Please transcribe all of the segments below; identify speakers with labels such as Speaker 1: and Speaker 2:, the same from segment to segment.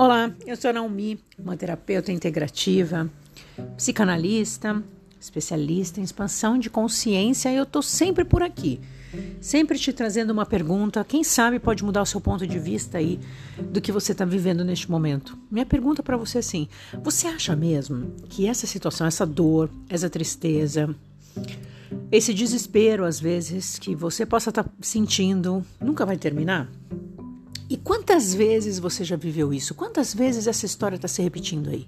Speaker 1: Olá, eu sou a Naomi, uma terapeuta integrativa, psicanalista, especialista em expansão de consciência e eu tô sempre por aqui, sempre te trazendo uma pergunta, quem sabe pode mudar o seu ponto de vista aí do que você está vivendo neste momento. Minha pergunta para você é assim: você acha mesmo que essa situação, essa dor, essa tristeza, esse desespero às vezes que você possa estar tá sentindo nunca vai terminar? Quantas vezes você já viveu isso? Quantas vezes essa história está se repetindo aí?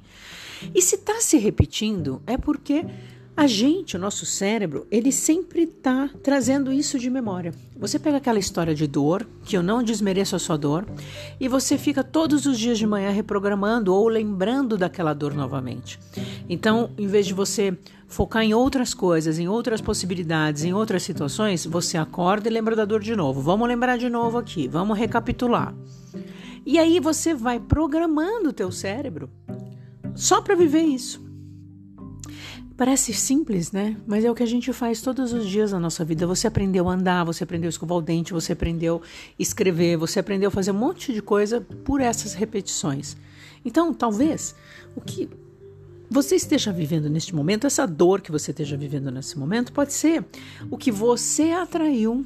Speaker 1: E se está se repetindo, é porque a gente, o nosso cérebro, ele sempre está trazendo isso de memória. Você pega aquela história de dor, que eu não desmereço a sua dor, e você fica todos os dias de manhã reprogramando ou lembrando daquela dor novamente. Então, em vez de você focar em outras coisas, em outras possibilidades, em outras situações, você acorda e lembra da dor de novo. Vamos lembrar de novo aqui, vamos recapitular. E aí você vai programando o teu cérebro só para viver isso. Parece simples, né? Mas é o que a gente faz todos os dias na nossa vida. Você aprendeu a andar, você aprendeu a escovar o dente, você aprendeu a escrever, você aprendeu a fazer um monte de coisa por essas repetições. Então, talvez o que você esteja vivendo neste momento, essa dor que você esteja vivendo nesse momento, pode ser o que você atraiu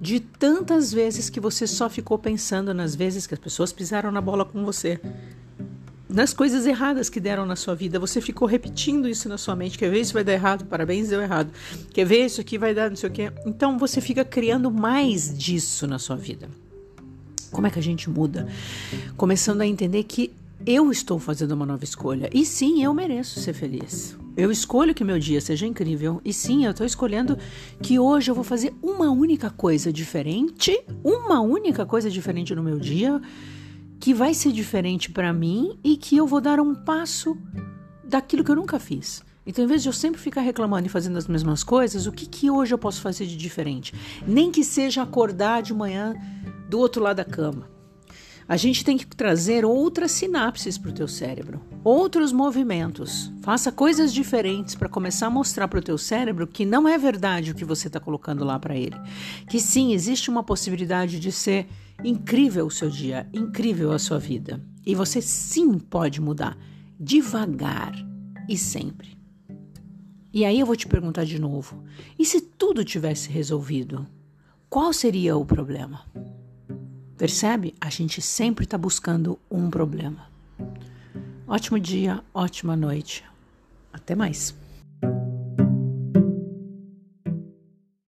Speaker 1: de tantas vezes que você só ficou pensando nas vezes que as pessoas pisaram na bola com você, nas coisas erradas que deram na sua vida. Você ficou repetindo isso na sua mente. Quer ver isso vai dar errado? Parabéns, deu errado. Quer ver isso aqui vai dar não sei o quê? Então você fica criando mais disso na sua vida. Como é que a gente muda? Começando a entender que eu estou fazendo uma nova escolha. E sim, eu mereço ser feliz. Eu escolho que meu dia seja incrível. E sim, eu estou escolhendo que hoje eu vou fazer uma única coisa diferente, uma única coisa diferente no meu dia, que vai ser diferente para mim e que eu vou dar um passo daquilo que eu nunca fiz. Então, em vez de eu sempre ficar reclamando e fazendo as mesmas coisas, o que, que hoje eu posso fazer de diferente? Nem que seja acordar de manhã do outro lado da cama a gente tem que trazer outras sinapses para o teu cérebro, outros movimentos. Faça coisas diferentes para começar a mostrar para o teu cérebro que não é verdade o que você está colocando lá para ele. Que sim, existe uma possibilidade de ser incrível o seu dia, incrível a sua vida. E você sim pode mudar, devagar e sempre. E aí eu vou te perguntar de novo: e se tudo tivesse resolvido? Qual seria o problema? Percebe? A gente sempre está buscando um problema. Ótimo dia, ótima noite. Até mais.